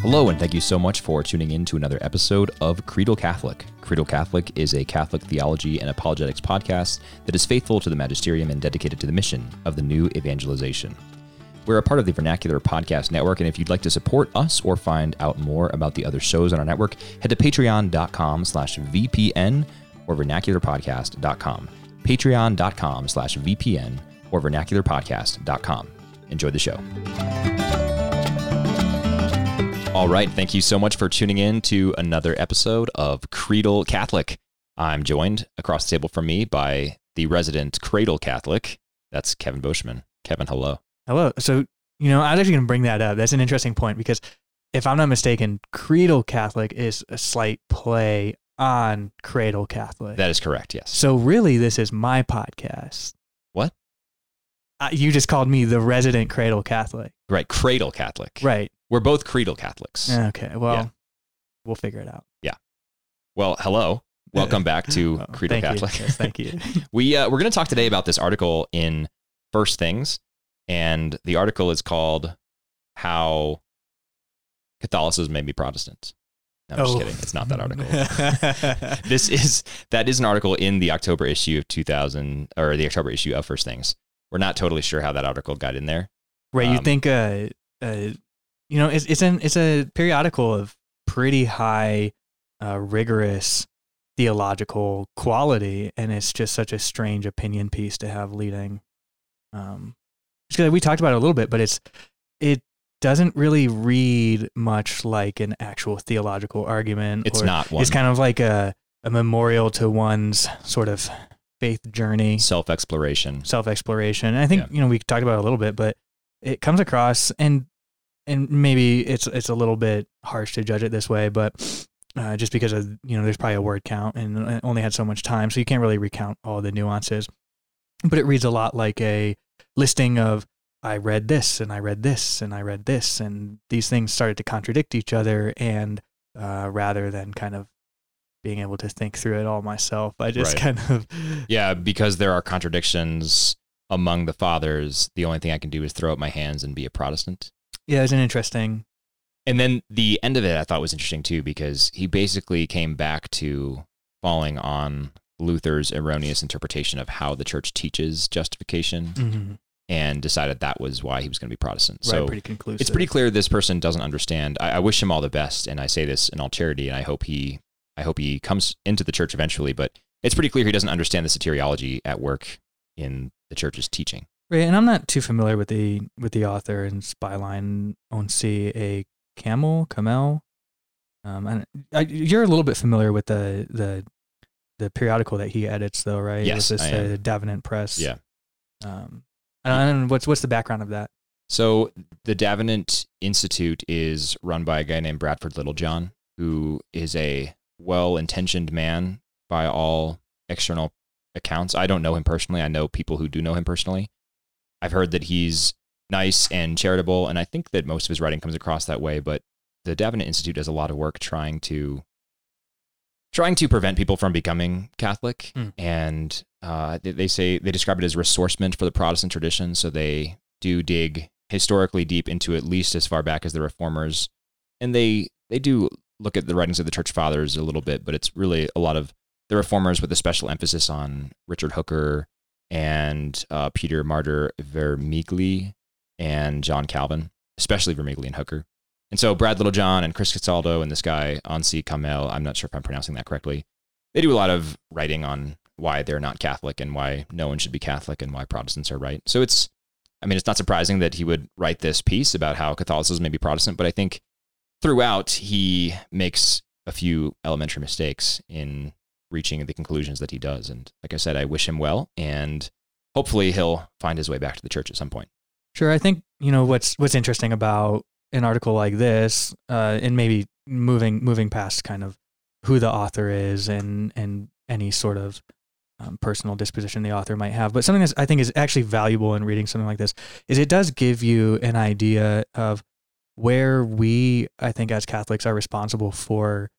Hello, and thank you so much for tuning in to another episode of Creedal Catholic. Creedal Catholic is a Catholic theology and apologetics podcast that is faithful to the magisterium and dedicated to the mission of the new evangelization. We're a part of the Vernacular Podcast Network, and if you'd like to support us or find out more about the other shows on our network, head to patreon.com slash VPN or vernacularpodcast.com. Patreon.com slash VPN or vernacularpodcast.com. Enjoy the show. All right. Thank you so much for tuning in to another episode of Creedal Catholic. I'm joined across the table from me by the resident Cradle Catholic. That's Kevin Bushman. Kevin, hello. Hello. So, you know, I was actually going to bring that up. That's an interesting point because if I'm not mistaken, Creedal Catholic is a slight play on Cradle Catholic. That is correct, yes. so, really, this is my podcast. What? Uh, you just called me the resident Cradle Catholic. Right, Cradle Catholic. Right. We're both Creedal Catholics. Okay. Well, Yeah. we'll figure it out. Yeah. Well, hello. Welcome back to Oh, Creedal thank you. Yes, thank you. We uh, we're going to talk today about this article in First Things, and the article is called "How Catholicism Made Me Protestant." No, I'm just Oh. kidding. It's not that article. this is that is an article in the October issue of 2000 or the October issue of First Things. We're not totally sure how that article got in there. right. You Um, think, uh, uh, you know, it's it's an it's a periodical of pretty high, uh, rigorous theological quality, and it's just such a strange opinion piece to have leading. Um, just 'cause we talked about it a little bit, but it's it doesn't really read much like an actual theological argument. It's or not one It's kind of like a a memorial to one's sort of faith journey self exploration. self exploration. I think Yeah. you know we talked about it a little bit, but it comes across and and maybe it's it's a little bit harsh to judge it this way, but uh, just because of you know there's probably a word count and it only had so much time, so you can't really recount all the nuances. But it reads a lot like a listing of I read this and I read this and I read this and these things started to contradict each other and uh, rather than kind of being able to think through it all myself, I just Right. kind of Yeah, because there are contradictions among the fathers. The only thing I can do is throw up my hands and be a Protestant. Yeah, it was an interesting And then the end of it I thought was interesting too because he basically came back to falling on Luther's erroneous interpretation of how the church teaches justification Mhm. and decided that was why he was going to be Protestant. right, so pretty conclusive. it's pretty clear this person doesn't understand. I, I wish him all the best, and I say this in all charity, and I hope he, I hope he comes into the church eventually. But it's pretty clear he doesn't understand the soteriology at work in the church's teaching. Right, and I'm not too familiar with the with the author and spyline on C a camel camel. Um, and I, you're a little bit familiar with the the the periodical that he edits, though, right? Yes, this I am. uh, Davenant Press. Yeah. Um, and what's what's the background of that? So the Davenant Institute is run by a guy named Bradford Littlejohn, who is a well-intentioned man by all external accounts. I don't know him personally. I know people who do know him personally. I've heard that he's nice and charitable, and I think that most of his writing comes across that way. But the Davenant Institute does a lot of work trying to trying to prevent people from becoming Catholic, Mm. and uh, they, they say they describe it as ressourcement for the Protestant tradition. So they do dig historically deep into at least as far back as the Reformers, and they they do look at the writings of the Church Fathers a little bit, but it's really a lot of the Reformers with a special emphasis on Richard Hooker and uh, Peter Martyr Vermigli and John Calvin, especially Vermigli and Hooker. And so Brad Littlejohn and Chris Castaldo and this guy Onsi Kamel, I'm not sure if I'm pronouncing that correctly. They do a lot of writing on why they're not Catholic and why no one should be Catholic and why Protestants are right. So it's, I mean, it's not surprising that he would write this piece about how Catholicism may be Protestant, but I think throughout he makes a few elementary mistakes in reaching the conclusions that he does. And like I said, I wish him well, and hopefully he'll find his way back to the church at some point. Sure, I think you know what's what's interesting about an article like this, uh, and maybe moving moving past kind of who the author is and and any sort of um, personal disposition the author might have, but something that I think is actually valuable in reading something like this is it does give you an idea of where we, I think, as Catholics, are responsible for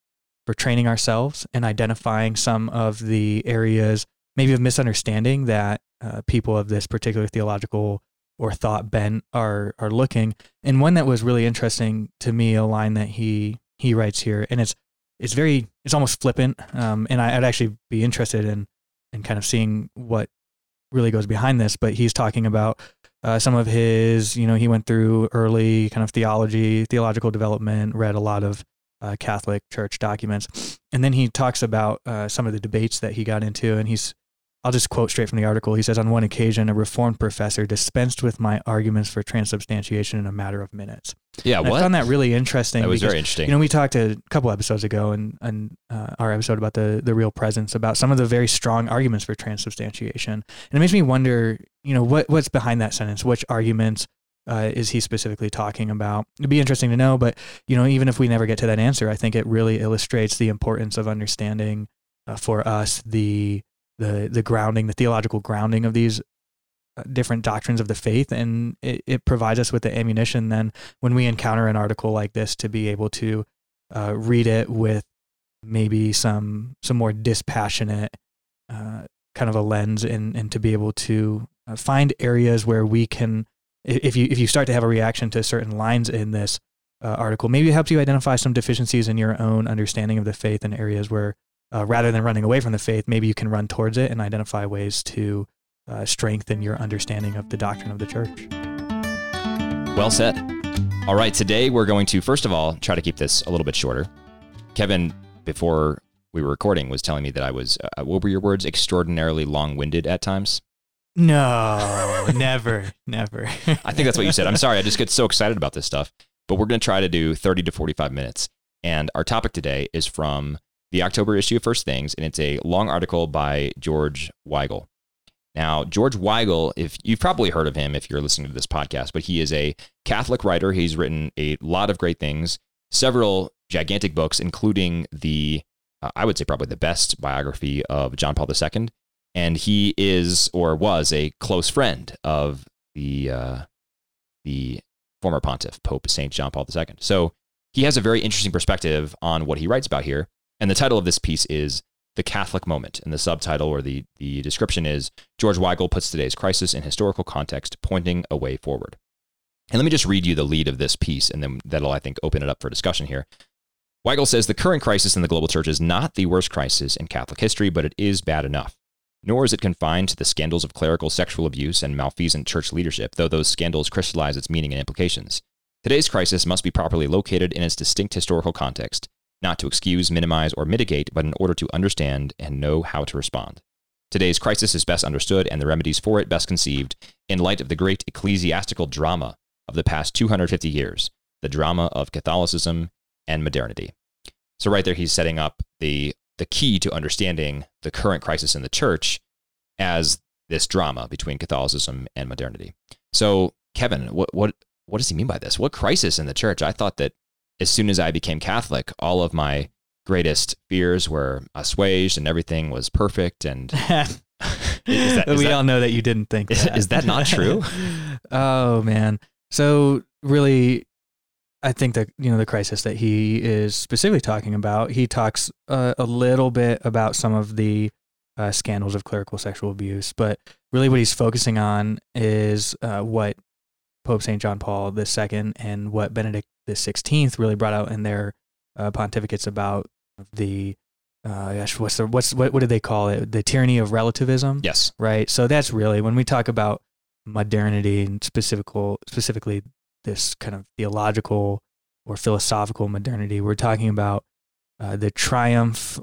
for training ourselves and identifying some of the areas maybe of misunderstanding that uh, people of this particular theological or thought bent are are looking. And one that was really interesting to me, a line that he he writes here, and it's it's very it's almost flippant. Um, and I, I'd actually be interested in in kind of seeing what really goes behind this. But he's talking about uh, some of his, you know, he went through early kind of theology, theological development, read a lot of uh, Catholic Church documents, and then he talks about uh, some of the debates that he got into, and he's I'll just quote straight from the article. He says, On one occasion, a Reformed professor dispensed with my arguments for transubstantiation in a matter of minutes. Yeah, And what? I found that really interesting. that was because, very interesting. You know, we talked a couple episodes ago and and uh, our episode about the the real presence about some of the very strong arguments for transubstantiation, and it makes me wonder, you know, what what's behind that sentence? Which arguments uh, is he specifically talking about? It'd be interesting to know, but you know, even if we never get to that answer, I think it really illustrates the importance of understanding uh, for us the the the grounding, the theological grounding of these uh, different doctrines of the faith, and it, it provides us with the ammunition then when we encounter an article like this to be able to uh, read it with maybe some some more dispassionate uh, kind of a lens, and and to be able to uh, find areas where we can, if you if you start to have a reaction to certain lines in this uh, article, maybe it helps you identify some deficiencies in your own understanding of the faith in areas where. Uh, rather than running away from the faith, maybe you can run towards it and identify ways to uh, strengthen your understanding of the doctrine of the church. Well said. All right, today we're going to first of all try to keep this a little bit shorter. Kevin, before we were recording, was telling me that I was uh, what were your words? Extraordinarily long-winded at times. No, never, never. I think that's what you said. I'm sorry. I just get so excited about this stuff. But we're going to try to do 30 to 45 minutes. And our topic today is from the October issue of First Things, and it's a long article by George Weigel. Now, George Weigel, if you've probably heard of him if you're listening to this podcast, but he is a Catholic writer. He's written a lot of great things, several gigantic books, including the, uh, I would say, probably the best biography of John Paul II. And he is or was a close friend of the uh, the former pontiff, Pope Saint John Paul II. So he has a very interesting perspective on what he writes about here. And the title of this piece is The Catholic Moment. And the subtitle or the, the description is George Weigel puts today's crisis in historical context, pointing a way forward. And let me just read you the lead of this piece, and then that'll, I think, open it up for discussion here. Weigel says the current crisis in the global church is not the worst crisis in Catholic history, but it is bad enough. Nor is it confined to the scandals of clerical sexual abuse and malfeasant church leadership, though those scandals crystallize its meaning and implications. Today's crisis must be properly located in its distinct historical context, not to excuse, minimize, or mitigate, but in order to understand and know how to respond. Today's crisis is best understood and the remedies for it best conceived in light of the great ecclesiastical drama of the past 250 years, the drama of Catholicism and modernity. So right there he's setting up the the key to understanding the current crisis in the church as this drama between Catholicism and modernity. So Kevin, what what what does he mean by this? What crisis in the church? I thought that as soon as I became Catholic, all of my greatest fears were assuaged and everything was perfect and Is that- is we that- all know that you didn't think Is- that not true? oh man. So really, I think that you know the crisis that he is specifically talking about. He talks uh, a little bit about some of the uh, scandals of clerical sexual abuse, but really what he's focusing on is uh, what Pope Saint John Paul II and what Benedict the Sixteenth really brought out in their uh, pontificates about the. Uh, gosh, what's the what's what, what did they call it? The tyranny of relativism yes. right? So that's really when we talk about modernity and specifical, specifically this kind of theological or philosophical modernity, we're talking about uh, the triumph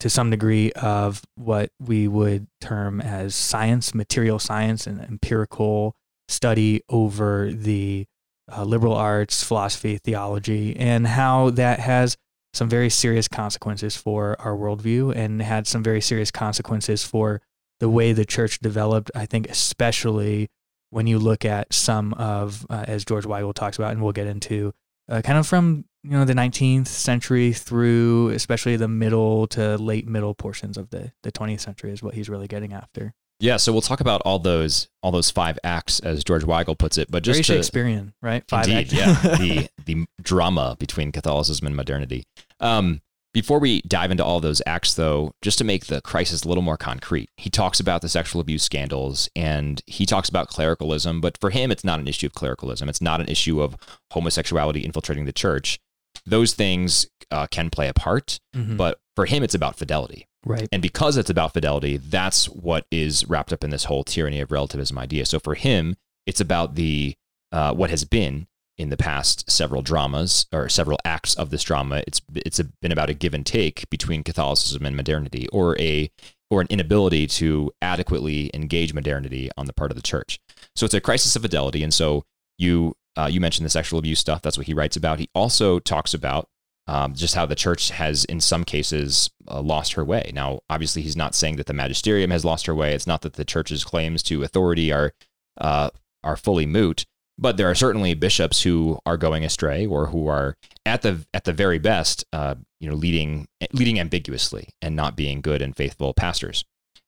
to some degree of what we would term as science, material science, and empirical study over the uh, liberal arts, philosophy, theology, and how that has some very serious consequences for our worldview and had some very serious consequences for the way the church developed, I think, especially when you look at some of, uh, as George Weigel talks about, and we'll get into, uh, kind of from you know the 19th century through, especially the middle to late middle portions of the the 20th century, is what he's really getting after. Yeah, so we'll talk about all those all those five acts as George Weigel puts it, but just Very to, Shakespearean, right? Indeed, act- yeah. the the drama between Catholicism and modernity. Um, Before we dive into all those acts, though, just to make the crisis a little more concrete, he talks about the sexual abuse scandals and he talks about clericalism, but for him, it's not an issue of clericalism. It's not an issue of homosexuality infiltrating the church. Those things uh, can play a part, Mhm. but for him, it's about fidelity. right. And because it's about fidelity, that's what is wrapped up in this whole tyranny of relativism idea. So for him, it's about the uh, what has been in the past several dramas or several acts of this drama. It's it's been about a give and take between Catholicism and modernity, or a or an inability to adequately engage modernity on the part of the church. So it's a crisis of fidelity. And so you uh, you mentioned the sexual abuse stuff. That's what he writes about. He also talks about um, just how the church has, in some cases, uh, lost her way. Now, obviously, he's not saying that the magisterium has lost her way. It's not that the church's claims to authority are uh, are fully moot. But there are certainly bishops who are going astray, or who are at the at the very best, uh, you know, leading leading ambiguously and not being good and faithful pastors.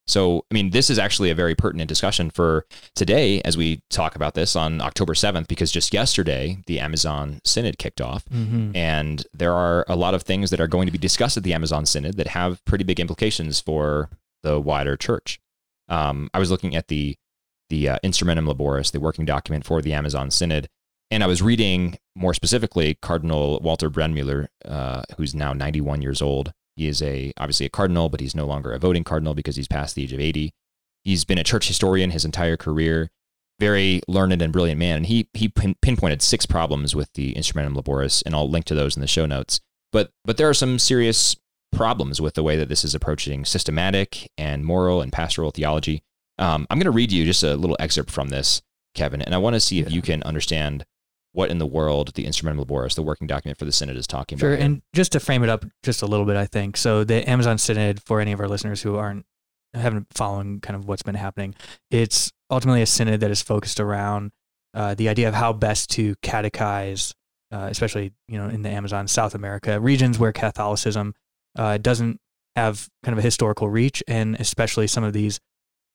So, I mean, this is actually a very pertinent discussion for today as we talk about this on October 7th, because just yesterday, the Amazon Synod kicked off. Mhm. And there are a lot of things that are going to be discussed at the Amazon Synod that have pretty big implications for the wider church. Um, I was looking at the the uh, Instrumentum Laboris, the working document for the Amazon Synod, and I was reading more specifically Cardinal Walter Brandmuller, uh, who's now 91 years old. He is a obviously a cardinal, but he's no longer a voting cardinal because he's past the age of 80. He's been a church historian his entire career, very learned and brilliant man. And he he pin, pinpointed six problems with the Instrumentum Laboris, and I'll link to those in the show notes. But but there are some serious problems with the way that this is approaching systematic and moral and pastoral theology. Um, I'm going to read you just a little excerpt from this, Kevin, and I want to see if Yeah. you can understand what in the world the Instrumentum Laboris, the working document for the Synod, is talking Sure. about. here. And just to frame it up just a little bit, I think so. The Amazon Synod, for any of our listeners who aren't haven't following kind of what's been happening, it's ultimately a synod that is focused around uh, the idea of how best to catechize, uh, especially you know in the Amazon South America regions where Catholicism uh, doesn't have kind of a historical reach, and especially some of these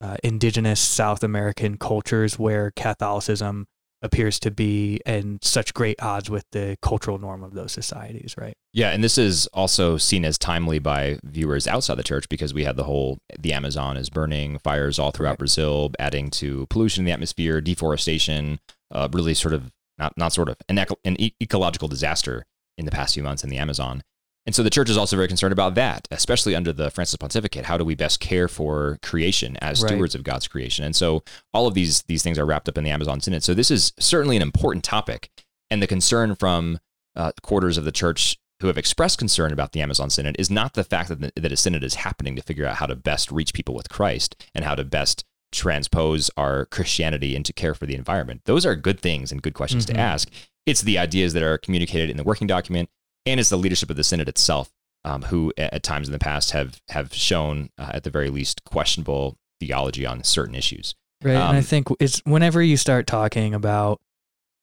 uh, indigenous South American cultures where Catholicism appears to be in such great odds with the cultural norm of those societies, right? Yeah, and this is also seen as timely by viewers outside the church because we had the whole the Amazon is burning, fires all throughout Right. Brazil, adding to pollution in the atmosphere, deforestation, uh, really sort of not not sort of an, eco- an ecological disaster in the past few months in the Amazon. And so the church is also very concerned about that, especially under the Francis pontificate. How do we best care for creation as Right. stewards of God's creation? And so all of these these things are wrapped up in the Amazon Synod. So this is certainly an important topic, and the concern from uh, quarters of the church who have expressed concern about the Amazon Synod is not the fact that, the, that a synod is happening to figure out how to best reach people with Christ and how to best transpose our Christianity into care for the environment. Those are good things and good questions Mhm. to ask. It's the ideas that are communicated in the working document, and it's the leadership of the synod itself, um, who at, times in the past have have shown, uh, at the very least, questionable theology on certain issues. Right. and I Um, think it's whenever you start talking about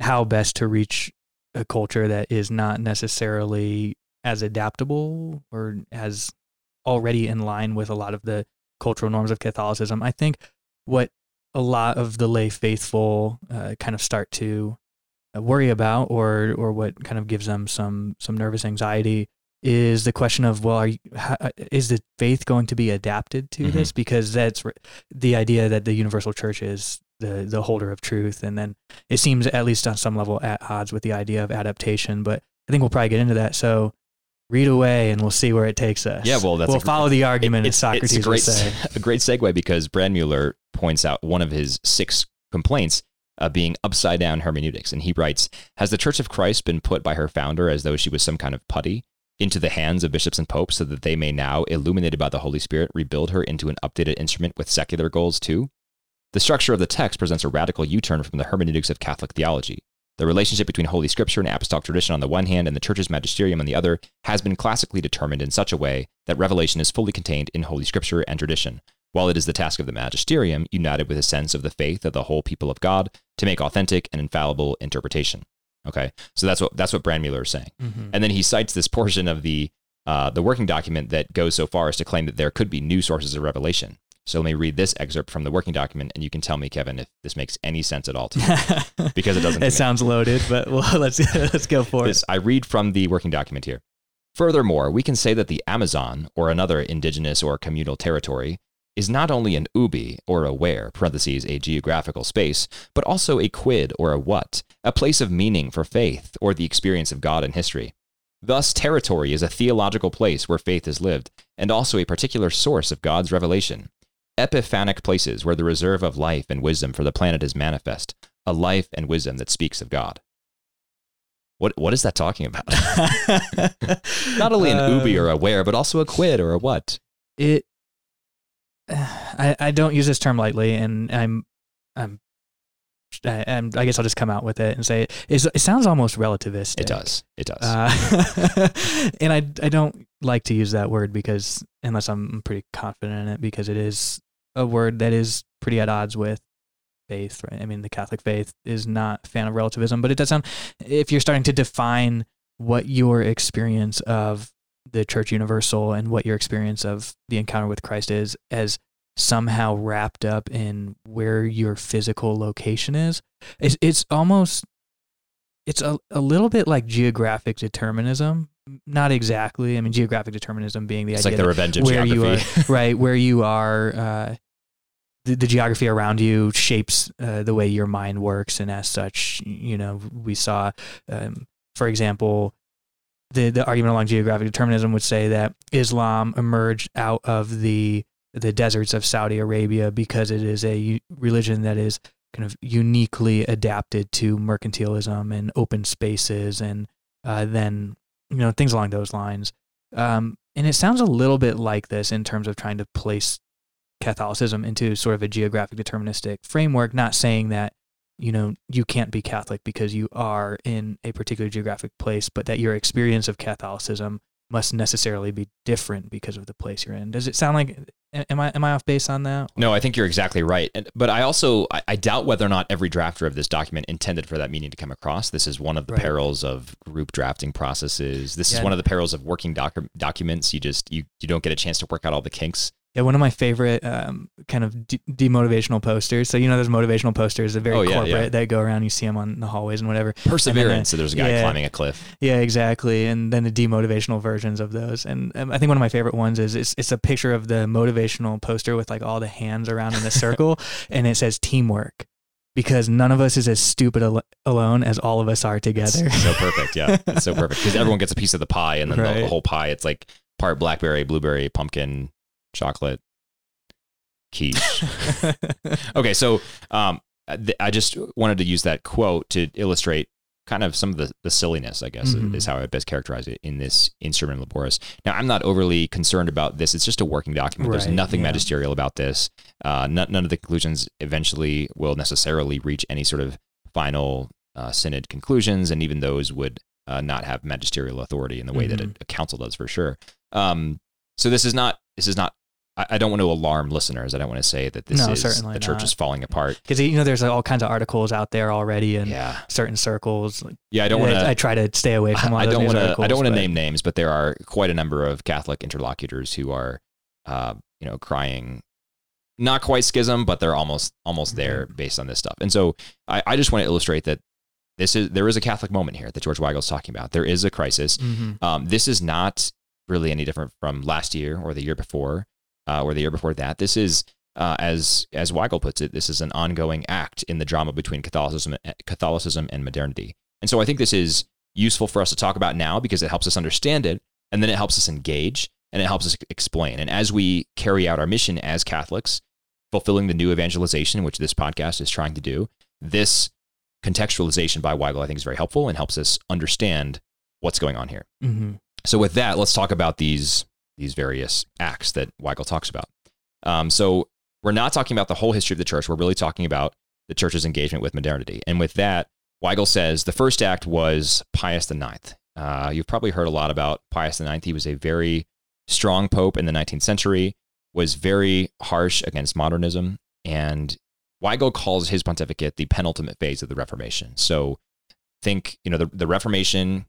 how best to reach a culture that is not necessarily as adaptable or as already in line with a lot of the cultural norms of Catholicism, I think what a lot of the lay faithful uh, kind of start to worry about, or or what kind of gives them some some nervous anxiety, is the question of well, are you, how, is the faith going to be adapted to Mhm. this? Because that's the idea that the universal church is the the holder of truth, and then it seems at least on some level at odds with the idea of adaptation. But I think we'll probably get into that. So read away, and we'll see where it takes us. Yeah, well, that's we'll follow the argument it's, Socrates it's a great, a great segue because Brandmuller points out one of his six complaints uh, being upside down hermeneutics. And he writes Has the Church of Christ been put by her founder as though she was some kind of putty into the hands of bishops and popes so that they may now, illuminated by the Holy Spirit, rebuild her into an updated instrument with secular goals too? The structure of the text presents a radical U turn from the hermeneutics of Catholic theology. The relationship between Holy Scripture and Apostolic tradition on the one hand and the Church's magisterium on the other has been classically determined in such a way that revelation is fully contained in Holy Scripture and tradition, while it is the task of the magisterium, united with a sense of the faith of the whole people of God, to make authentic and infallible interpretation. Okay, so that's what that's what Brandmuller is saying, Mhm. and then he cites this portion of the uh, the working document that goes so far as to claim that there could be new sources of revelation. So let me read this excerpt from the working document, and you can tell me, Kevin, if this makes any sense at all to you. Because it doesn't it sounds loaded, but well, let's let's go for This, I read from the working document here. Furthermore, we can say that the Amazon, or another indigenous or communal territory, is not only an ubi or a where, parentheses, a geographical space, but also a quid or a what, a place of meaning for faith or the experience of God in history. Thus, territory is a theological place where faith is lived, and also a particular source of God's revelation. Epiphanic places where the reserve of life and wisdom for the planet is manifest, a life and wisdom that speaks of God. What what is that talking about? Not only an ubi uh, or a where, but also a quid or a what. it I, I don't use this term lightly and i'm i'm I, I'm, I guess I'll just come out with it and say it, it sounds almost relativistic. It does. It does. Uh, and I, I don't like to use that word because, unless I'm pretty confident in it, because it is a word that is pretty at odds with faith, right? I mean, the Catholic faith is not a fan of relativism, but it does sound, if you're starting to define what your experience of the Church Universal and what your experience of the encounter with Christ is as somehow wrapped up in where your physical location is, it's, it's almost, it's a, a little bit like geographic determinism. Not exactly. I mean, geographic determinism being the it's idea like the revenge of where you geography. are, right? Where you are, uh, the, the geography around you shapes uh, the way your mind works, and as such, you know, we saw, um, for example, the the argument along geographic determinism would say that Islam emerged out of the the deserts of Saudi Arabia because it is a religion that is kind of uniquely adapted to mercantilism and open spaces, and uh, then you know things along those lines. Um, and it sounds a little bit like this in terms of trying to place Catholicism into sort of a geographic deterministic framework, not saying that, you know, you can't be Catholic because you are in a particular geographic place, but that your experience of Catholicism must necessarily be different because of the place you're in. Does it sound like am I am I off base on that? No, I think you're exactly right. And, but I also I, I doubt whether or not every drafter of this document intended for that meaning to come across. This is one of the Right. perils of group drafting processes. This is one of the perils of working docu- documents. You just you you don't get a chance to work out all the kinks. Yeah, one of my favorite um, kind of de- demotivational posters. So you know those motivational posters, are very Oh, yeah, corporate. yeah. That go around. You see them on the hallways and whatever. Perseverance. so there's a guy yeah. climbing a cliff. Yeah, exactly. And then the demotivational versions of those. And um, I think one of my favorite ones is it's, it's a picture of the motivational poster with like all the hands around in a circle, and it says teamwork because none of us is as stupid al- alone as all of us are together. It's so perfect. Yeah, it's so perfect because everyone gets a piece of the pie, and then the, Right. whole pie. It's like part blackberry, blueberry, pumpkin, chocolate, quiche. okay, so um, th- I just wanted to use that quote to illustrate kind of some of the, the silliness, I guess, Mhm. is how I best characterize it in this Instrumentum Laboris. Now, I'm not overly concerned about this. It's just a working document. There's nothing yeah. magisterial about this. Uh, none, none of the conclusions eventually will necessarily reach any sort of final uh, synod conclusions, and even those would uh, not have magisterial authority in the way that a, a council does for sure. Um, so this is not this is not. I, I don't want to alarm listeners. I don't want to say that this No, is the church not. is falling apart. Because you know, there's like, all kinds of articles out there already in Yeah, certain circles. Yeah. I don't want to. I, try to stay away from. A lot I don't want to. I don't want to name names, but there are quite a number of Catholic interlocutors who are, uh, you know, crying, not quite schism, but they're almost almost there based on this stuff. And so I, I just want to illustrate that this is there is a Catholic moment here that George Weigel's talking about. There is a crisis. hmm Um, this is not really any different from last year or the year before, uh, or the year before that. This is, uh, as as Weigel puts it, this is an ongoing act in the drama between Catholicism, Catholicism and modernity. And so I think this is useful for us to talk about now because it helps us understand it, and then it helps us engage and it helps us explain. And as we carry out our mission as Catholics, fulfilling the new evangelization, which this podcast is trying to do, this contextualization by Weigel I think is very helpful and helps us understand what's going on here. hmm So with that, let's talk about these these various acts that Weigel talks about. Um, so we're not talking about the whole history of the church. We're really talking about the church's engagement with modernity. And with that, Weigel says the first act was Pius IX. Uh, you've probably heard a lot about Pius IX. He was a very strong pope in the 19th century, was very harsh against modernism, and Weigel calls his pontificate the penultimate phase of the Reformation. So think, you know, the, the Reformation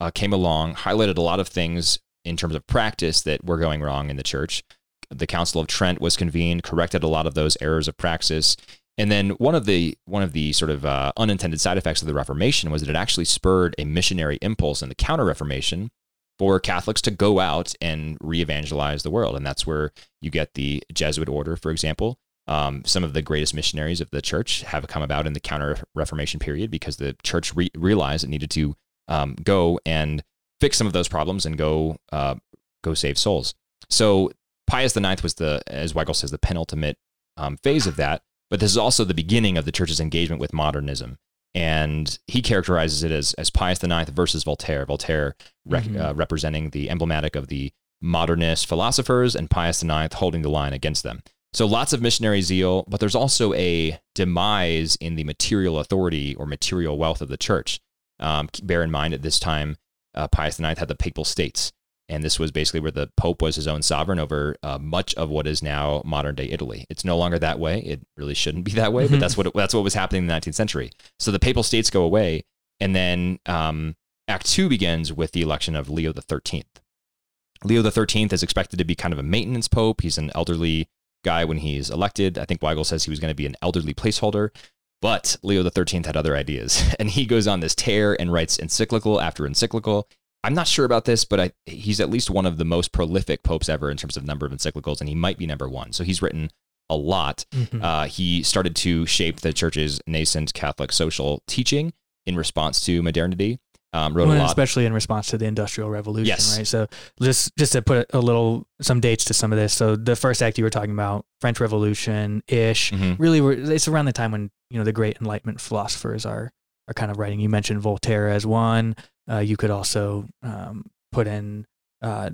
uh, came along, highlighted a lot of things in terms of practice that were going wrong in the church. The Council of Trent was convened, corrected a lot of those errors of praxis. And then one of the one of the sort of uh, unintended side effects of the Reformation was that it actually spurred a missionary impulse in the Counter Reformation for Catholics to go out and re-evangelize the world, and that's where you get the Jesuit order, for example. Um, some of the greatest missionaries of the church have come about in the Counter Reformation period because the church re- realized it needed to um, go and fix some of those problems and go uh, go save souls. So Pius IX was the, as Weigel says, the penultimate um, phase of that. But this is also the beginning of the church's engagement with modernism. And he characterizes it as, as Pius IX versus Voltaire. Voltaire rec- mm-hmm. uh, representing the emblematic of the modernist philosophers, and Pius IX holding the line against them. So lots of missionary zeal, but there's also a demise in the material authority or material wealth of the church. Um, bear in mind at this time, uh, Pius IX had the papal states, and this was basically where the Pope was his own sovereign over uh, much of what is now modern day Italy. It's no longer that way. It really shouldn't be that way, but that's what it, that's what was happening in the 19th century. So the papal states go away, and then um, Act Two begins with the election of Leo the Thirteenth. Leo the Thirteenth is expected to be kind of a maintenance pope. He's an elderly guy when he's elected. I think Weigel says he was going to be an elderly placeholder. But Leo the Thirteenth had other ideas, and he goes on this tear and writes encyclical after encyclical. I'm not sure about this, but I, he's at least one of the most prolific popes ever in terms of number of encyclicals, and he might be number one. So he's written a lot. Mm-hmm. Uh, he started to shape the church's nascent Catholic social teaching in response to modernity. Um, wrote well, a lot, especially in response to the Industrial Revolution, yes. right? So just just to put a little some dates to some of this. So the first act you were talking about, French Revolution ish, mm-hmm. really, were, it's around the time when you know the great Enlightenment philosophers are are kind of writing. You mentioned Voltaire as one. Uh, you could also um, put in uh,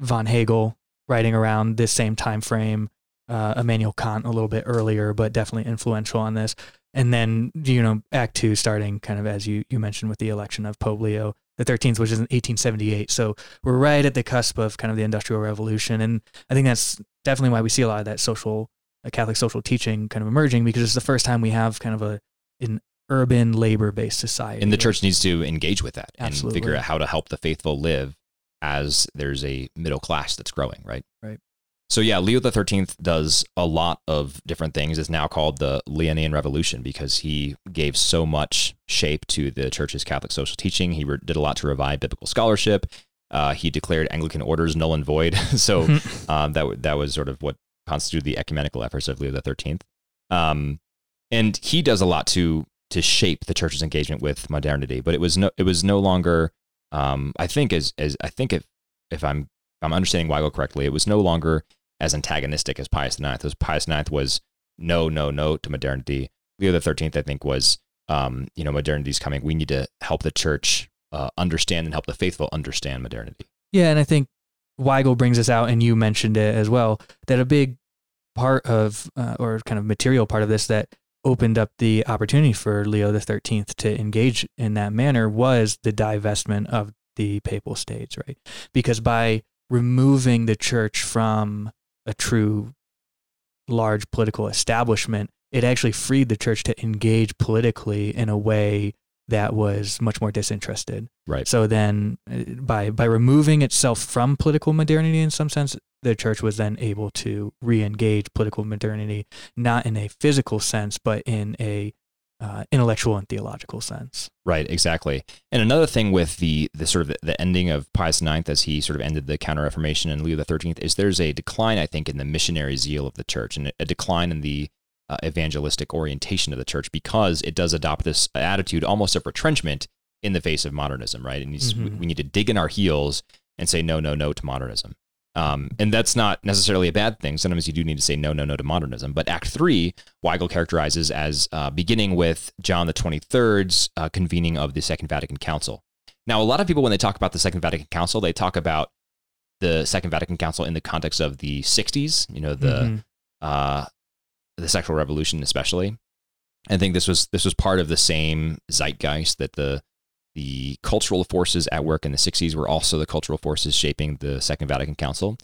von Hegel writing around this same time frame. Uh, Immanuel Kant a little bit earlier, but definitely influential on this. And then you know Act Two starting kind of as you you mentioned with the election of Pope Leo the 13th, which is in 1878. So we're right at the cusp of kind of the Industrial Revolution, and I think that's definitely why we see a lot of that social uh, Catholic social teaching kind of emerging because it's the first time we have kind of a an urban labor based society. And the church needs to engage with that Absolutely. and figure out how to help the faithful live as there's a middle class that's growing, right? Right. So yeah, Leo the Thirteenth does a lot of different things. It's now called the Leonine Revolution because he gave so much shape to the church's Catholic social teaching. He re- did a lot to revive biblical scholarship. Uh, he declared Anglican orders null and void. so um, that w- that was sort of what constituted the ecumenical efforts of Leo the Thirteenth. Um, and he does a lot to to shape the church's engagement with modernity. But it was no, it was no longer. Um, I think as as I think if if I'm I'm understanding Weigel correctly, it was no longer as antagonistic as Pius IX. As Pius IX was no, no, no to modernity. Leo the Thirteenth, I think, was um, you know modernity's coming. We need to help the church uh, understand and help the faithful understand modernity. Yeah, and I think Weigel brings us out, and you mentioned it as well, that a big part of uh, or kind of material part of this that opened up the opportunity for Leo the Thirteenth to engage in that manner was the divestment of the papal states, right? Because by removing the church from a true large political establishment, it actually freed the church to engage politically in a way that was much more disinterested. Right. So then uh, by by removing itself from political modernity in some sense, the church was then able to re-engage political modernity, not in a physical sense, but in a uh, intellectual and theological sense. Right, exactly. And another thing with the the sort of the ending of Pius IX as he sort of ended the Counter Reformation and Leo XIII is there's a decline, I think, in the missionary zeal of the church and a decline in the uh, evangelistic orientation of the church because it does adopt this attitude almost of retrenchment in the face of modernism, right? And mm-hmm. we need to dig in our heels and say no, no, no to modernism. Um, and that's not necessarily a bad thing. Sometimes you do need to say no, no, no to modernism. But Act Three, Weigel characterizes as uh, beginning with John the Twenty Third's uh, convening of the Second Vatican Council. Now, a lot of people, when they talk about the Second Vatican Council, they talk about the Second Vatican Council in the context of the '60s. You know, the mm-hmm. uh, the sexual revolution, especially. I think this was this was part of the same zeitgeist that the the cultural forces at work in the 60s were also the cultural forces shaping the Second Vatican Council.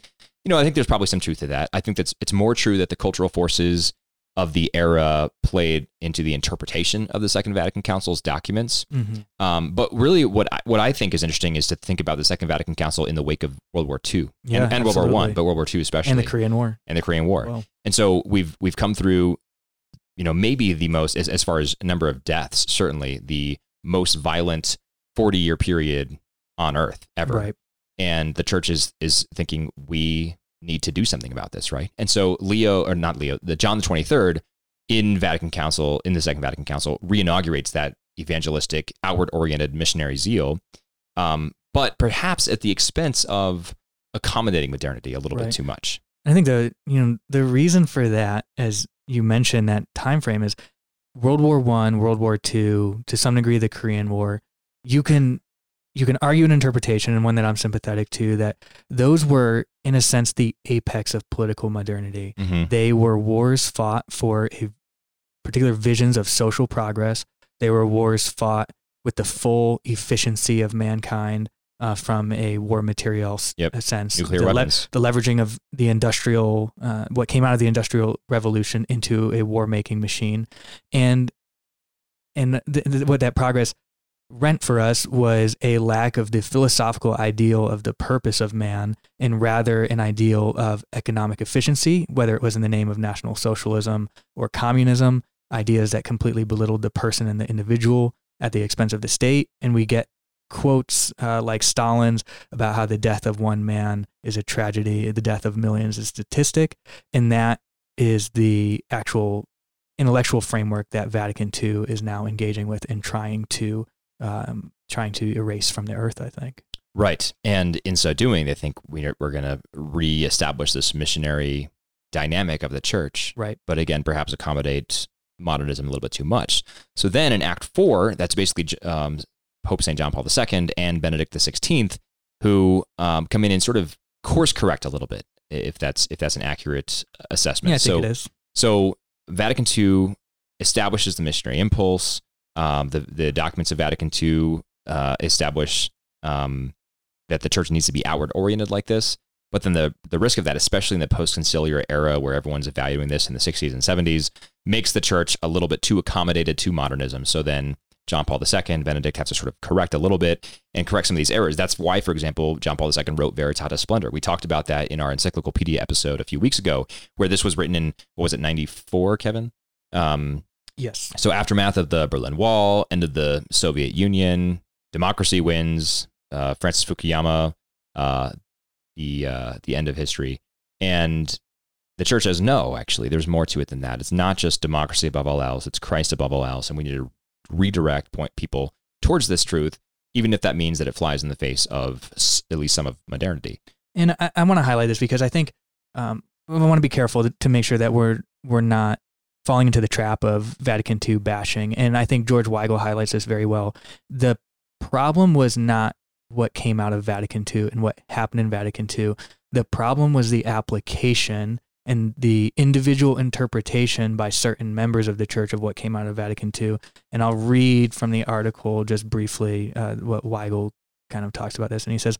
You know, I think there's probably some truth to that. I think that's it's more true that the cultural forces of the era played into the interpretation of the Second Vatican Council's documents. Mm-hmm. Um, but really, what I, what I think is interesting is to think about the Second Vatican Council in the wake of World War II yeah, and, and World War One, but World War II especially, and the Korean War, and the Korean War. Well. And so we've we've come through, you know, maybe the most as, as far as number of deaths, certainly the most violent 40 year period on earth ever. Right. and the church is is thinking we need to do something about this, right? And so Leo, or not Leo, the John the Twenty Third in Vatican Council, in the Second Vatican Council, reinaugurates that evangelistic, outward oriented missionary zeal, um, but perhaps at the expense of accommodating modernity a little Right. bit too much. I think the you know the reason for that, as you mentioned, that time frame is World War One, World War Two, to some degree the Korean War. You can you can argue an interpretation and one that I'm sympathetic to that those were in a sense the apex of political modernity. Mm-hmm. They were wars fought for a particular visions of social progress. They were wars fought with the full efficiency of mankind uh, from a war material Yep. sense. Nuclear the, le- the leveraging of the industrial, uh, what came out of the industrial revolution into a war making machine, and and th- th- what that progress rent for us was a lack of the philosophical ideal of the purpose of man and rather an ideal of economic efficiency, whether it was in the name of National Socialism or communism, ideas that completely belittled the person and the individual at the expense of the state. And we get quotes uh, like Stalin's about how the death of one man is a tragedy, the death of millions is a statistic. And that is the actual intellectual framework that Vatican II is now engaging with and trying to um, trying to erase from the earth. I think. Right. And in so doing, they think we're, we're going to reestablish this missionary dynamic of the church. Right. But again, perhaps accommodate modernism a little bit too much. So then in Act 4, that's basically um, Pope St. John Paul II and Benedict XVI, who um, come in and sort of course correct a little bit, if that's if that's an accurate assessment. Yeah, I think so, it is. so Vatican II establishes the missionary impulse. Um, the the documents of Vatican II uh, establish um, that the church needs to be outward oriented like this. But then the the risk of that, especially in the post conciliar era where everyone's evaluating this in the 60s and 70s, makes the church a little bit too accommodated to modernism. So then John Paul II, Benedict have to sort of correct a little bit and correct some of these errors. That's why, for example, John Paul II wrote Veritatis Splendor. We talked about that in our Encyclopedia episode a few weeks ago, where this was written in what was it, 94, Kevin? Um, Yes. so aftermath of the Berlin Wall, end of the Soviet Union, democracy wins. Uh, Francis Fukuyama, uh, the uh, the end of history, and the church says no. Actually, there's more to it than that. It's not just democracy above all else; it's Christ above all else, and we need to redirect point people towards this truth, even if that means that it flies in the face of at least some of modernity. And I, I want to highlight this because I think um, I want to be careful to, to make sure that we're we're not falling into the trap of Vatican II bashing. And I think George Weigel highlights this very well. The problem was not what came out of Vatican II and what happened in Vatican II. The problem was the application and the individual interpretation by certain members of the church of what came out of Vatican II. And I'll read from the article just briefly uh, what Weigel kind of talks about this. And he says,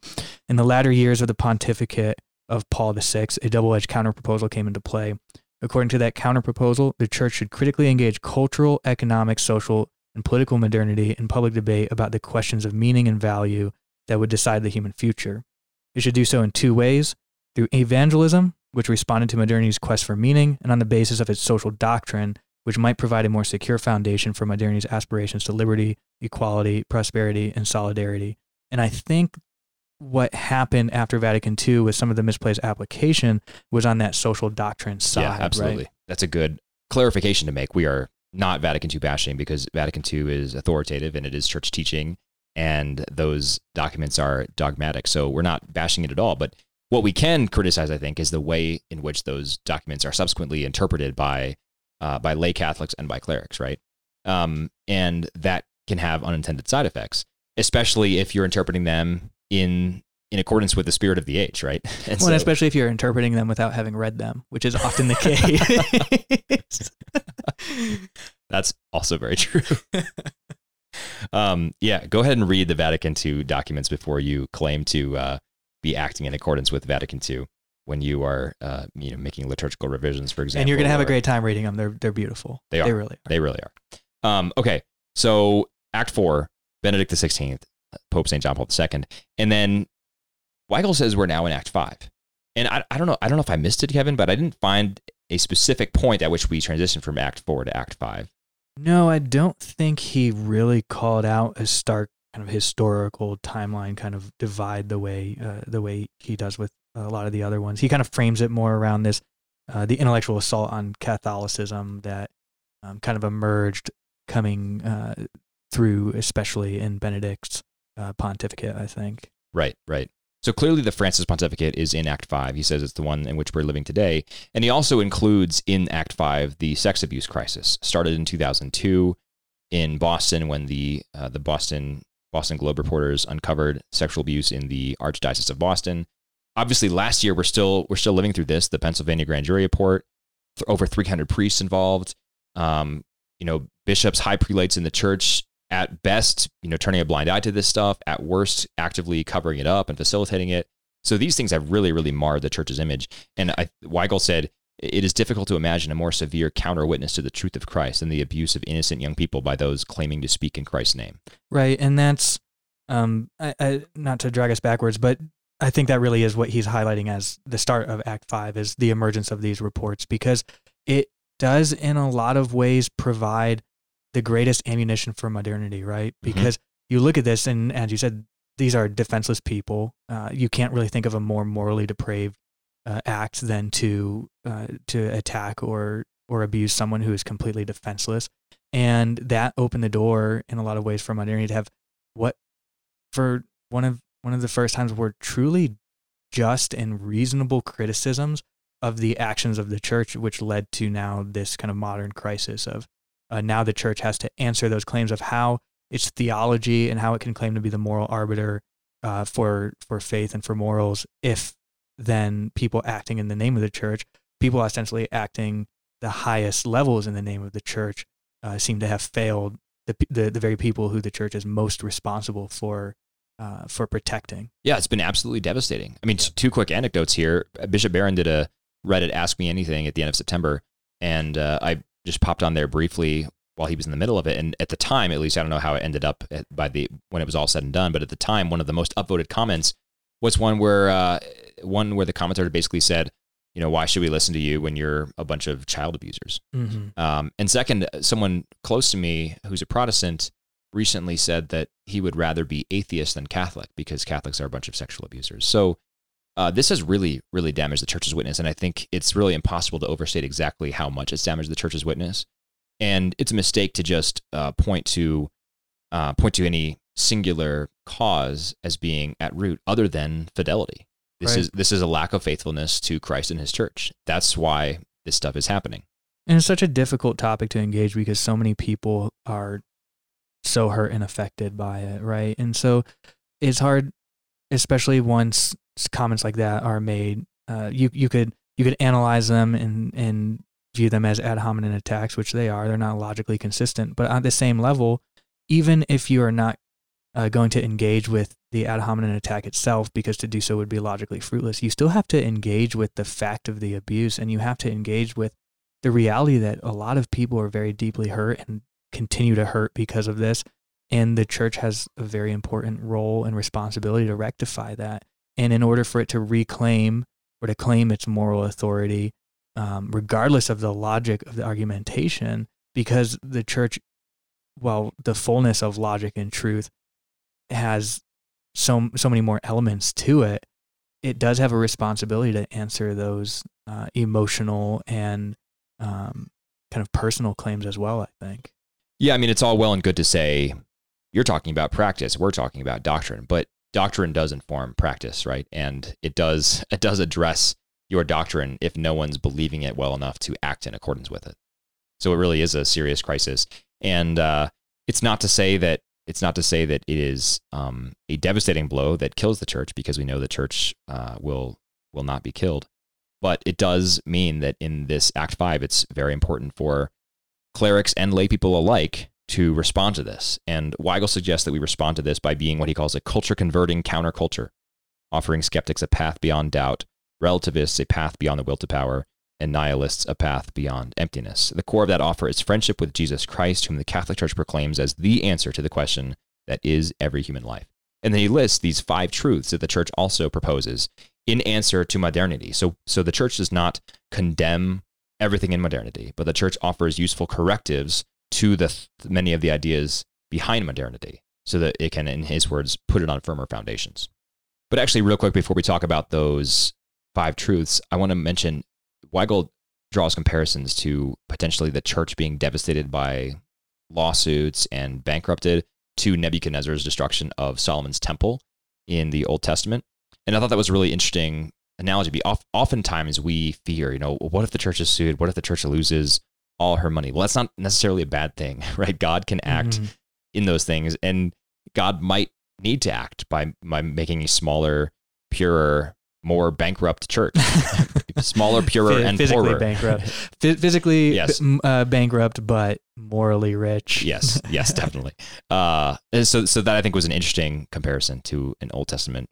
in the latter years of the pontificate of Paul VI, a double edged counterproposal came into play. According to that counterproposal, the church should critically engage cultural, economic, social, and political modernity in public debate about the questions of meaning and value that would decide the human future. It should do so in two ways through evangelism, which responded to modernity's quest for meaning, and on the basis of its social doctrine, which might provide a more secure foundation for modernity's aspirations to liberty, equality, prosperity, and solidarity. And I think what happened after Vatican II with some of the misplaced application was on that social doctrine side. yeah, absolutely. Right? That's a good clarification to make. We are not Vatican II bashing because Vatican II is authoritative and it is church teaching, and those documents are dogmatic. So we're not bashing it at all. But what we can criticize, I think, is the way in which those documents are subsequently interpreted by uh, by lay Catholics and by clerics, right? Um, and that can have unintended side effects, especially if you're interpreting them in in accordance with the spirit of the age, right? And Well, and especially if you're interpreting them without having read them, which is often the case. That's also very true. um, yeah, go ahead and read the Vatican II documents before you claim to uh, be acting in accordance with Vatican II when you are, uh, you know, making liturgical revisions, for example. and you're gonna have a great time reading them. They're they're beautiful. They are. They really are. They really are. Um, okay, so Act Four, Benedict XVI, Pope Saint John Paul II, and then Weigel says we're now in Act Five, and I, I don't know I don't know if I missed it, Kevin, but I didn't find a specific point at which we transitioned from Act Four to Act Five. No, I don't think he really called out a stark kind of historical timeline kind of divide the way uh, the way he does with a lot of the other ones. He kind of frames it more around this uh, the intellectual assault on Catholicism that um, kind of emerged coming uh, through, especially in Benedict's uh, pontificate. I think. Right, right. So clearly, the Francis pontificate is in Act 5. He says it's the one in which we're living today. And he also includes in Act 5 the sex abuse crisis, started in 2002 in Boston when the, uh, the Boston, Boston Globe reporters uncovered sexual abuse in the Archdiocese of Boston. Obviously, last year, we're still, we're still living through this. The Pennsylvania grand jury report, over 300 priests involved, um, you know, bishops, high prelates in the church at best, you know, turning a blind eye to this stuff, at worst, actively covering it up and facilitating it. So these things have really, really marred the church's image. And I, Weigel said, it is difficult to imagine a more severe counter witness to the truth of Christ than the abuse of innocent young people by those claiming to speak in Christ's name. Right. And that's, um, I, I, not to drag us backwards, but I think that really is what he's highlighting as the start of Act Five is the emergence of these reports because it does, in a lot of ways, provide the greatest ammunition for modernity, right? Mm-hmm. Because mm-hmm. you look at this, and as you said, these are defenseless people. Uh, you can't really think of a more morally depraved uh, act than to uh, to attack or or abuse someone who is completely defenseless, and that opened the door in a lot of ways for modernity to have what for one of one of the first times were truly just and reasonable criticisms of the actions of the church, which led to now this kind of modern crisis of uh, now the church has to answer those claims of how its theology and how it can claim to be the moral arbiter uh, for for faith and for morals. If then people acting in the name of the church, people essentially acting the highest levels in the name of the church, uh, seem to have failed the, the the very people who the church is most responsible for uh, for protecting. Yeah, it's been absolutely devastating. I mean, yeah. two quick anecdotes here. Bishop Barron did a Reddit Ask Me Anything at the end of September, and uh, I just popped on there briefly while he was in the middle of it. And at the time, at least, I don't know how it ended up at, by the when it was all said and done. But at the time, one of the most upvoted comments was one where uh, one where the commentator basically said, you know, why should we listen to you when you're a bunch of child abusers? Mm-hmm. Um, and second, someone close to me who's a Protestant recently said that he would rather be atheist than Catholic because Catholics are a bunch of sexual abusers. So uh, this has really, really damaged the church's witness. And I think it's really impossible to overstate exactly how much it's damaged the church's witness. And it's a mistake to just uh, point to uh, point to any singular cause as being at root other than fidelity. This right. is this is a lack of faithfulness to Christ and His church. That's why this stuff is happening. And it's such a difficult topic to engage because so many people are so hurt and affected by it, right? And so it's hard, especially once comments like that are made, uh, you you could you could analyze them and and view them as ad hominem attacks, which they are. They're not logically consistent, but on the same level, even if you are not uh, going to engage with the ad hominem attack itself, because to do so would be logically fruitless, you still have to engage with the fact of the abuse, and you have to engage with the reality that a lot of people are very deeply hurt and continue to hurt because of this. And the church has a very important role and responsibility to rectify that. And in order for it to reclaim or to claim its moral authority, um, regardless of the logic of the argumentation, because the church, well, the fullness of logic and truth has so so many more elements to it. It does have a responsibility to answer those uh, emotional and um, kind of personal claims as well. I think. Yeah, I mean, it's all well and good to say you're talking about practice, we're talking about doctrine, but doctrine does inform practice, right? And it does it does address your doctrine if no one's believing it well enough to act in accordance with it. So it really is a serious crisis, and uh, it's not to say that it's not to say that it is um, a devastating blow that kills the church because we know the church uh, will will not be killed, but it does mean that in this Act Five, it's very important for clerics and lay people alike to respond to this. And Weigel suggests that we respond to this by being what he calls a culture converting counterculture, offering skeptics a path beyond doubt, relativists a path beyond the will to power, and nihilists a path beyond emptiness. The core of that offer is friendship with Jesus Christ, whom the Catholic Church proclaims as the answer to the question that is every human life. And then he lists these five truths that the church also proposes in answer to modernity. So, so the church does not condemn everything in modernity, but the church offers useful correctives to the many of the ideas behind modernity. so that it can, in his words, put it on firmer foundations. But actually, real quick, before we talk about those five truths, I want to mention Weigel draws comparisons to potentially the church being devastated by lawsuits and bankrupted to Nebuchadnezzar's destruction of Solomon's temple in the Old Testament. And I thought that was a really interesting analogy. Be oftentimes we fear, you know, what if the church is sued? What if the church loses all her money? Well, that's not necessarily a bad thing, right? God can act mm-hmm. in those things, and God might need to act by by making a smaller, purer, more bankrupt church, smaller, purer, and physically poorer. bankrupt, physically yes. uh, bankrupt, but morally rich. yes, yes, definitely. Uh, so, so that I think was an interesting comparison to an Old Testament,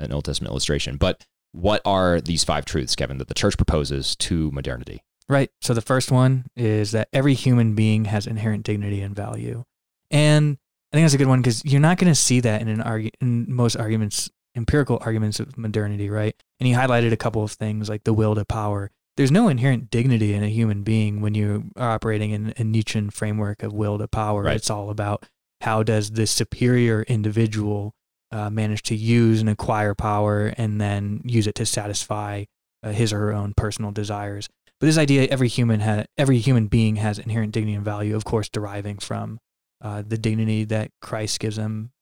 an Old Testament illustration. But what are these five truths, Kevin, that the church proposes to modernity? Right. So the first one is that every human being has inherent dignity and value, and I think that's a good one because you're not going to see that in an argu- in most arguments empirical arguments of modernity, right? And he highlighted a couple of things like the will to power. There's no inherent dignity in a human being when you are operating in a Nietzschean framework of will to power. Right. It's all about how does the superior individual uh, manage to use and acquire power and then use it to satisfy uh, his or her own personal desires. But this idea, every human ha- every human being has inherent dignity and value, of course, deriving from uh, the dignity that Christ gives them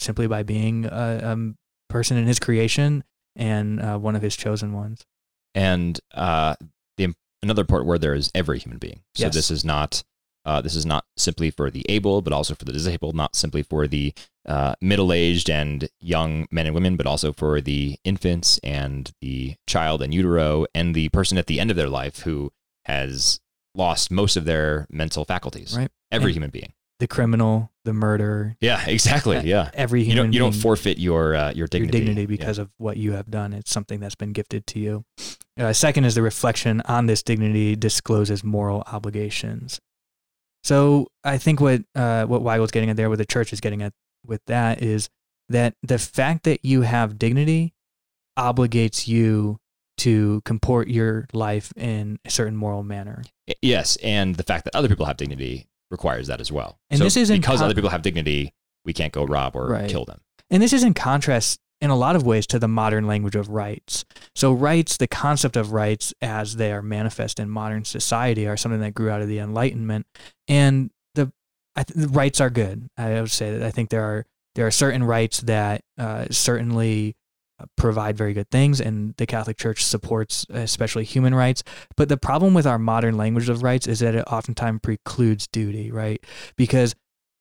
simply by being a, um, person in his creation and uh, one of his chosen ones. And uh, the another part where there is every human being. So yes. this is not uh, this is not simply for the able, but also for the disabled. Not simply for the uh, middle-aged and young men and women, but also for the infants and the child in utero and the person at the end of their life who has lost most of their mental faculties. Right. Every and, human being the criminal, the murder. Yeah, exactly. Yeah, every human you don't you don't forfeit your uh, your dignity. Your dignity because yeah. of what you have done. It's something that's been gifted to you. Uh, second is the reflection on this dignity discloses moral obligations. So I think what uh, what Weigel's getting at there, what the church is getting at with that, is that the fact that you have dignity obligates you to comport your life in a certain moral manner. Yes, and the fact that other people have dignity requires that as well. And so this is because con- other people have dignity, we can't go rob or right. kill them. And this is in contrast in a lot of ways to the modern language of rights. So rights, the concept of rights as they are manifest in modern society are something that grew out of the Enlightenment. And the, th- the rights are good. I would say that I think there are there are certain rights that uh, certainly provide very good things, and the Catholic Church supports especially human rights. But the problem with our modern language of rights is that it oftentimes precludes duty, right? Because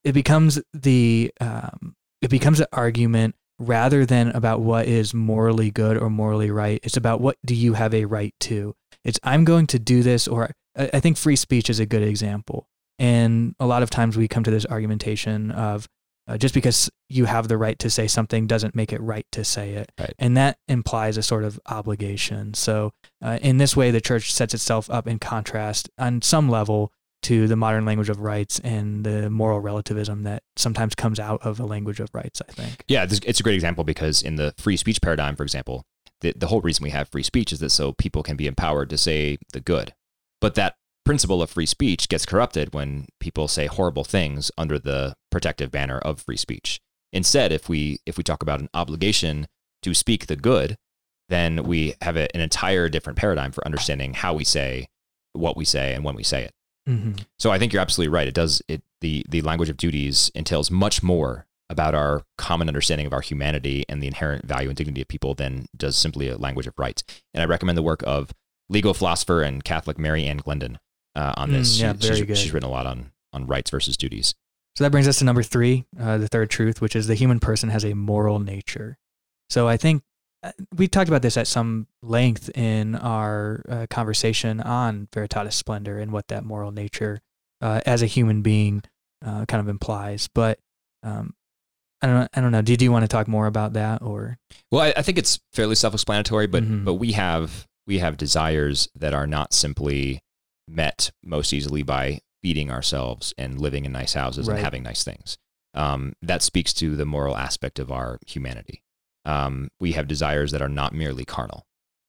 it becomes the um, it becomes an argument rather than about what is morally good or morally right. It's about what do you have a right to. It's I'm going to do this, or I think free speech is a good example. And a lot of times we come to this argumentation of uh, just because you have the right to say something doesn't make it right to say it. Right. And that implies a sort of obligation. So, uh, in this way, the church sets itself up in contrast on some level to the modern language of rights and the moral relativism that sometimes comes out of the language of rights, I think. Yeah, it's a great example because in the free speech paradigm, for example, the, the whole reason we have free speech is that so people can be empowered to say the good. But that principle of free speech gets corrupted when people say horrible things under the protective banner of free speech. Instead, if we if we talk about an obligation to speak the good, then we have a, an entire different paradigm for understanding how we say what we say and when we say it. Mm-hmm. So I think you're absolutely right. It does it the the language of duties entails much more about our common understanding of our humanity and the inherent value and dignity of people than does simply a language of rights. And I recommend the work of legal philosopher and Catholic Mary Ann Glendon uh, on this. Mm, yeah, she, very she's, good. she's written a lot on on rights versus duties. So that brings us to number three, uh, the third truth, which is the human person has a moral nature. So I think uh, we talked about this at some length in our uh, conversation on Veritatis Splendor and what that moral nature uh, as a human being uh, kind of implies. But um, I don't, I don't know. Did you want to talk more about that, or? Well, I, I think it's fairly self-explanatory, but Mhm. but we have we have desires that are not simply met most easily by feeding ourselves and living in nice houses Right. and having nice things. Um, that speaks to the moral aspect of our humanity. Um, we have desires that are not merely carnal.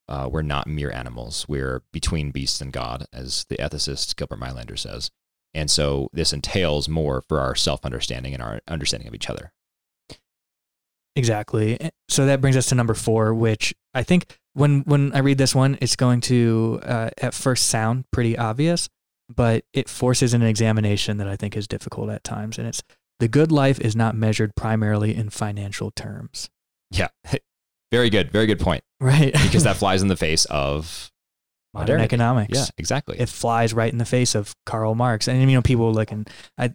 Uh, we're not mere animals. We're between beasts and God, as the ethicist Gilbert Meilaender says. And so this entails more for our self understanding and our understanding of each other. Exactly. Eh, So that brings us to number four, which I think when when I read this one, it's going to uh, at first sound pretty obvious, but it forces an examination that I think is difficult at times, and it's the good life is not measured primarily in financial terms. Yeah. Very good. Very good point. Right. Because that flies in the face of modern modernity. economics. Yeah, exactly. it flies right in the face of Karl Marx. And you know, people look and I,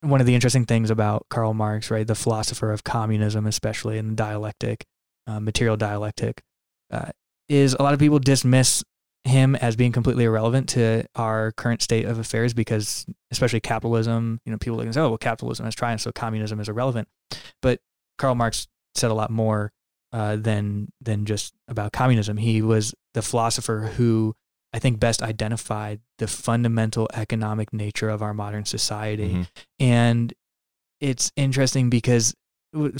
one of the interesting things about Karl Marx, right, the philosopher of communism, especially in the dialectic, uh, material dialectic, uh, is a lot of people dismiss him as being completely irrelevant to our current state of affairs because, especially capitalism, you know, people look and say, oh, well, capitalism is trying, so communism is irrelevant. But Karl Marx said a lot more uh, than than just about communism. He was the philosopher who I think best identified the fundamental economic nature of our modern society. Mhm. And it's interesting because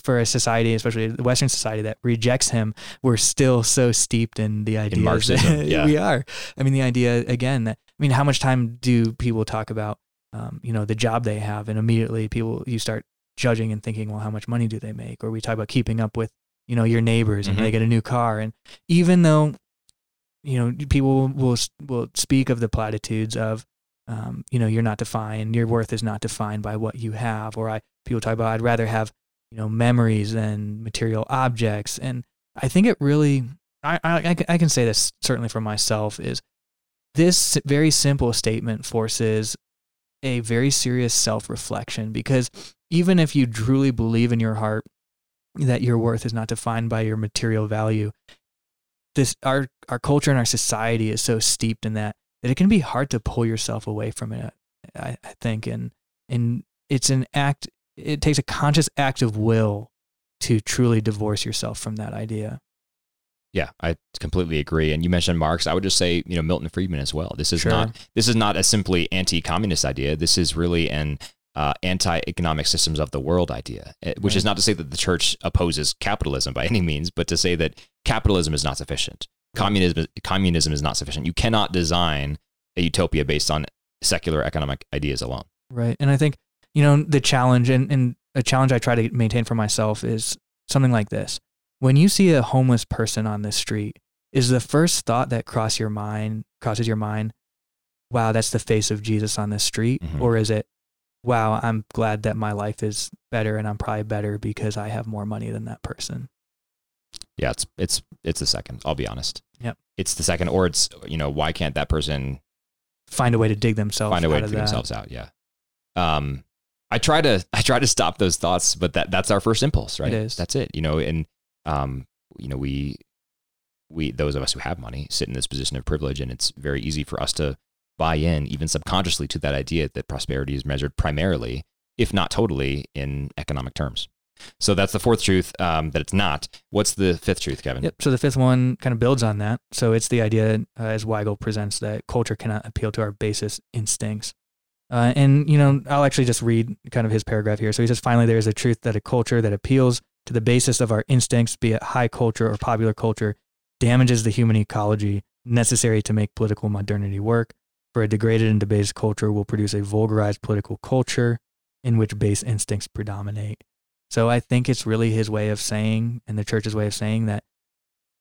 for a society, especially the Western society that rejects him, we're still so steeped in the idea Marxism, yeah. we are. I mean, the idea again that I mean, how much time do people talk about, um, you know, the job they have, and immediately people you start judging and thinking, well, how much money do they make? Or we talk about keeping up with, you know, your neighbors and Mhm. they get a new car, and even though, you know, people will will speak of the platitudes of, um, you know, you're not defined, your worth is not defined by what you have, or I people talk about I'd rather have, you know, memories and material objects, and I think it really, I I, I can- say this certainly for myself is this very simple statement forces a very serious self reflection because even if you truly believe in your heart that your worth is not defined by your material value, this our our culture and our society is so steeped in that that it can be hard to pull yourself away from it. I, I think, and and it's an act. It takes a conscious act of will to truly divorce yourself from that idea. Yeah, I completely agree. And you mentioned Marx. I would just say, you know, Milton Friedman as well. This is Sure. not this is not a simply anti-communist idea. This is really an uh, anti-economic systems of the world idea, eh, which is not to say that the church opposes capitalism by any means, but to say that capitalism is not sufficient. Communism communism is not sufficient. You cannot design a utopia based on secular economic ideas alone. Right. And I think, you know, the challenge and, and a challenge I try to maintain for myself is something like this. When you see a homeless person on the street, is the first thought that cross your mind crosses your mind, wow, that's the face of Jesus on this street? Mhm. Or is it, wow, I'm glad that my life is better and I'm probably better because I have more money than that person? Yeah, it's it's it's the second. I'll be honest. Yep. It's the second, or it's you know why can't that person Find a way to dig themselves find a way out to figure that. themselves out. Yeah. Um, I try to I try to stop those thoughts, but that that's our first impulse, right? is. That's it. You know, and um, you know, we we those of us who have money sit in this position of privilege, and it's very easy for us to buy in, even subconsciously, to that idea that prosperity is measured primarily, if not totally, in economic terms. So that's the fourth truth um, that it's not. What's the fifth truth, Kevin? Yep. So the fifth one kind of builds on that. So it's the idea, uh, as Weigel presents, that culture cannot appeal to our basest instincts. Uh, and, you know, I'll actually just read kind of his paragraph here. So he says, finally, there is a truth that a culture that appeals to the basis of our instincts, be it high culture or popular culture, damages the human ecology necessary to make political modernity work. For a degraded and debased culture will produce a vulgarized political culture in which base instincts predominate. So I think it's really his way of saying, and the church's way of saying that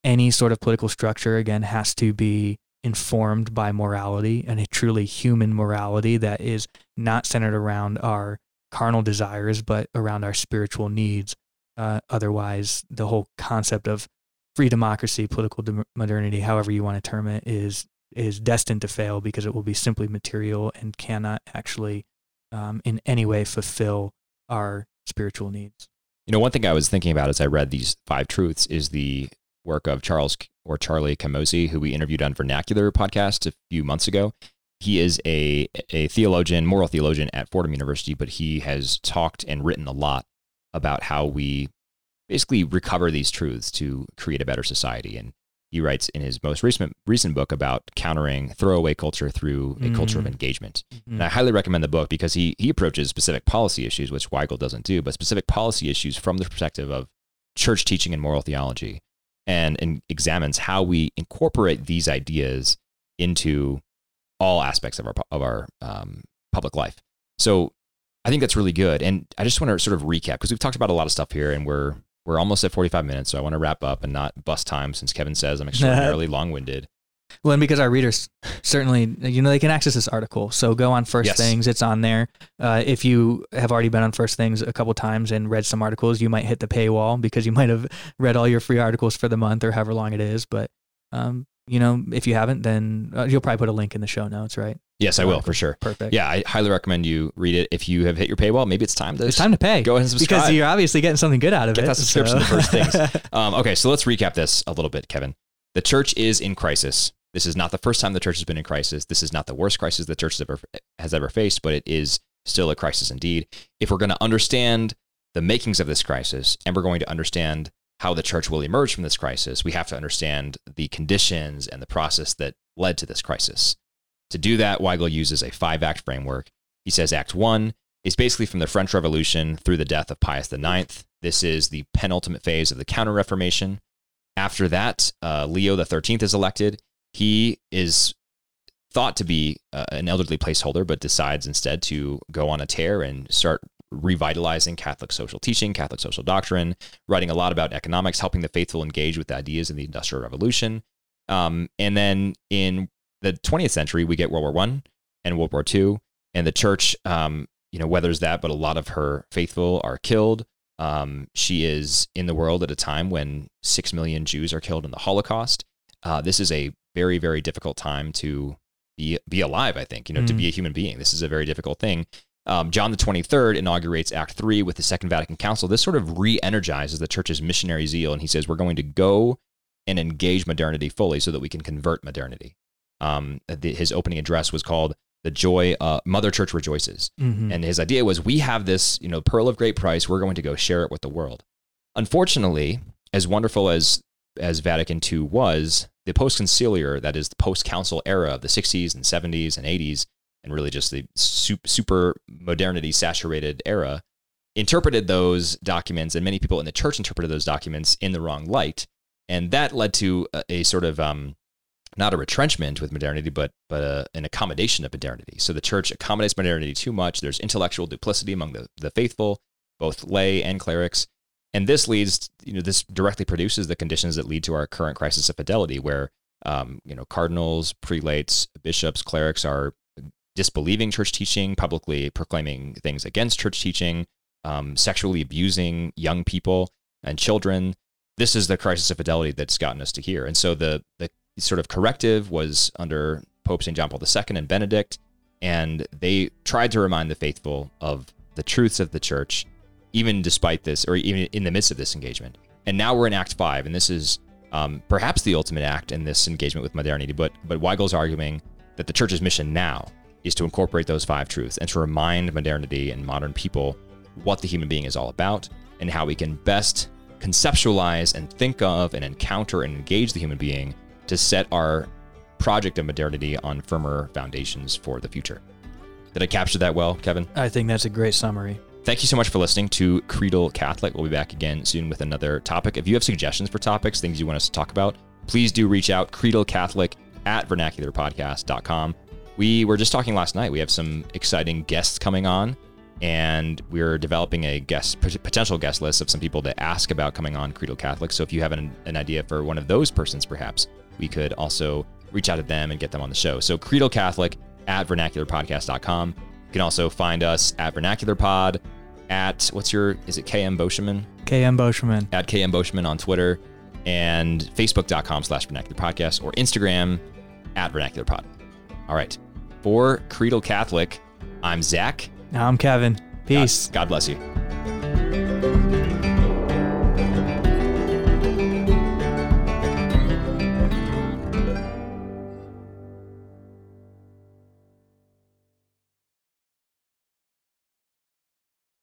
any sort of political structure, again, has to be informed by morality and a truly human morality that is not centered around our carnal desires, but around our spiritual needs. Uh, otherwise, the whole concept of free democracy, political dem- modernity, however you want to term it, is is destined to fail because it will be simply material and cannot actually, um, in any way, fulfill our spiritual needs. You know, one thing I was thinking about as I read these five truths is the work of Charles or Charlie Camosy, who we interviewed on Vernacular podcast a few months ago. He is a a theologian, moral theologian at Fordham University, but he has talked and written a lot about how we basically recover these truths to create a better society. And he writes in his most recent recent book about countering throwaway culture through a culture of Mm. engagement. And I highly recommend the book because he he approaches specific policy issues, which Weigel doesn't do, but specific policy issues from the perspective of church teaching and moral theology, and, and examines how we incorporate these ideas into all aspects of our of our um, public life. So I think that's really good. And I just want to sort of recap because we've talked about a lot of stuff here and we're we're almost at 45 minutes. So I want to wrap up and not bust time since Kevin says I'm extraordinarily long winded. Well, and because our readers certainly, you know, they can access this article. So go on First Yes. Things; it's on there. Uh, if you have already been on First Things a couple times and read some articles, you might hit the paywall because you might have read all your free articles for the month or however long it is. But um, you know, if you haven't, then uh, you'll probably put a link in the show notes, right? Yes, I will for sure. Perfect. Yeah, I highly recommend you read it. If you have hit your paywall, maybe it's time to it's time to pay go ahead and subscribe. because you're obviously getting something good out of Get it. that subscription to First Things. Um, okay, so let's recap this a little bit, Kevin. The church is in crisis. This is not the first time the church has been in crisis. This is not the worst crisis the church has ever, has ever faced, but it is still a crisis indeed. If we're going to understand the makings of this crisis and we're going to understand how the church will emerge from this crisis, we have to understand the conditions and the process that led to this crisis. To do that, Weigel uses a five act framework. He says Act One is basically from the French Revolution through the death of Pius IX. This is the penultimate phase of the Counter Reformation. After that, uh, Leo XIII is elected. He is thought to be uh, an elderly placeholder, but decides instead to go on a tear and start revitalizing Catholic social teaching, Catholic social doctrine, writing a lot about economics, helping the faithful engage with the ideas of the Industrial Revolution. Um, and then in the 20th century, we get World War One and World War Two, and the church, um, you know, weathers that, but a lot of her faithful are killed. Um, she is in the world at a time when six million Jews are killed in the Holocaust. Uh, this is a very, very difficult time to be be alive. I think you know to Mm. be a human being. This is a very difficult thing. Um, John the Twenty Third inaugurates Act Three with the Second Vatican Council. This sort of re-energizes the church's missionary zeal, and he says we're going to go and engage modernity fully so that we can convert modernity. Um, the, his opening address was called "The Joy uh, Mother Church Rejoices." Mhm. And his idea was we have this, you know, pearl of great price. We're going to go share it with the world. Unfortunately, as wonderful as as Vatican II was, the post conciliar, that is the post council era of the 60s and 70s and 80s, and really just the super, modernity saturated era, interpreted those documents, and many people in the church interpreted those documents in the wrong light. And that led to a, a sort of um, not a retrenchment with modernity, but but a, an accommodation of modernity. So the church accommodates modernity too much. There's intellectual duplicity among the, the faithful, both lay and clerics, and this leads you know this directly produces the conditions that lead to our current crisis of fidelity, where um, you know cardinals, prelates, bishops, clerics are disbelieving church teaching, publicly proclaiming things against church teaching, um, sexually abusing young people and children. This is the crisis of fidelity that's gotten us to here. And so the the sort of corrective was under Pope St. John Paul II and Benedict, and they tried to remind the faithful of the truths of the church, even despite this, or even in the midst of this engagement. And now we're in Act Five, and this is um, perhaps the ultimate act in this engagement with modernity. But but Weigel's arguing that the church's mission now is to incorporate those five truths and to remind modernity and modern people what the human being is all about and how we can best conceptualize and think of and encounter and engage the human being to set our project of modernity on firmer foundations for the future. Did I capture that well, Kevin? I think that's a great summary. Thank you so much for listening to Creedal Catholic. We'll be back again soon with another topic. If you have suggestions for topics, things you want us to talk about, please do reach out. Creedal Catholic at vernacularpodcast.com. We were just talking last night. We have some exciting guests coming on, and we're developing a guest potential guest list of some people to ask about coming on Creedal Catholic. So if you have an, an idea for one of those persons, perhaps we could also reach out to them and get them on the show. So Creedal Catholic at vernacularpodcast.com. You can also find us at vernacularpod at what's your is it KM Boscheman KM Boschman. at KM Boscheman on Twitter and facebook.com slash vernacular podcast or Instagram at vernacular pod. All right. For Creedal Catholic, I'm Zach. I'm Kevin. Peace. God, God bless you.